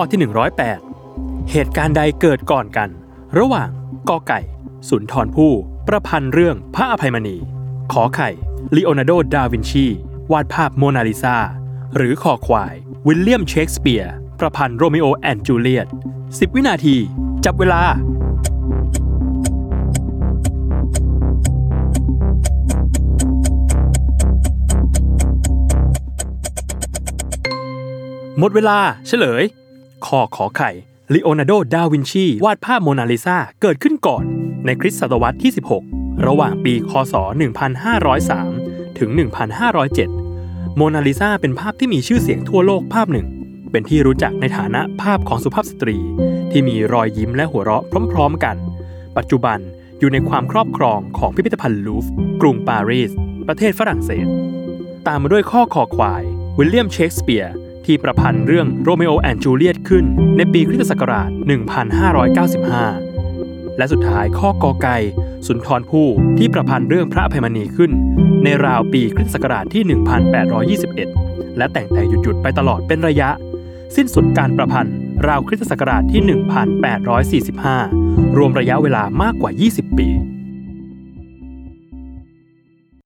ข้อที่ 108 เหตุการณ์ใดเกิดก่อนกัน ระหว่างกอไก่ สุนทรภู่ประพันธ์เรื่องพระอภัยมณี ขอไข่ลีโอนาร์โด ดาวินชี วาดภาพโมนาลิซาหรือคอควาย วิลเลียมเชกสเปียร์ ประพันธ์ Romeo and Juliet 10 วินาที จับเวลาหมดเวลาเฉลย ข้อขอไข่ลีโอนาร์โด ดาวินชี วาดภาพโมนาลิซาเกิดขึ้นก่อน ในคริสตศตวรรษที่ 16 ระหว่างปี คศ 1503 ถึง 1507 โมนาลิซาเป็นภาพที่มีชื่อเสียงทั่วโลกภาพหนึ่ง เป็นที่รู้จักในฐานะภาพของสุภาพสตรี ที่มีรอยยิ้มและหัวเราะพร้อมๆกัน ปัจจุบันอยู่ในความครอบครองของพิพิธภัณฑ์ลูฟกรุงปารีส ประเทศฝรั่งเศส ตามมาด้วยข้อคอควาย วิลเลียมเชกสเปียร์ ที่ประพันธ์เรื่องโรเมโอแอนด์จูเลียตขึ้นในปีคริสตศักราช 1595 และสุดท้ายข้อกอไก่ สุนทรภู่ที่ประพันธ์เรื่องพระอภัยมณีขึ้น ในราวปีคริสตศักราชที่ 1821 และแต่งแต่งหยุดๆไปตลอดเป็นระยะ สิ้นสุดการประพันธ์ราวคริสตศักราชที่ 1845 รวมระยะเวลามากกว่า 20 ปี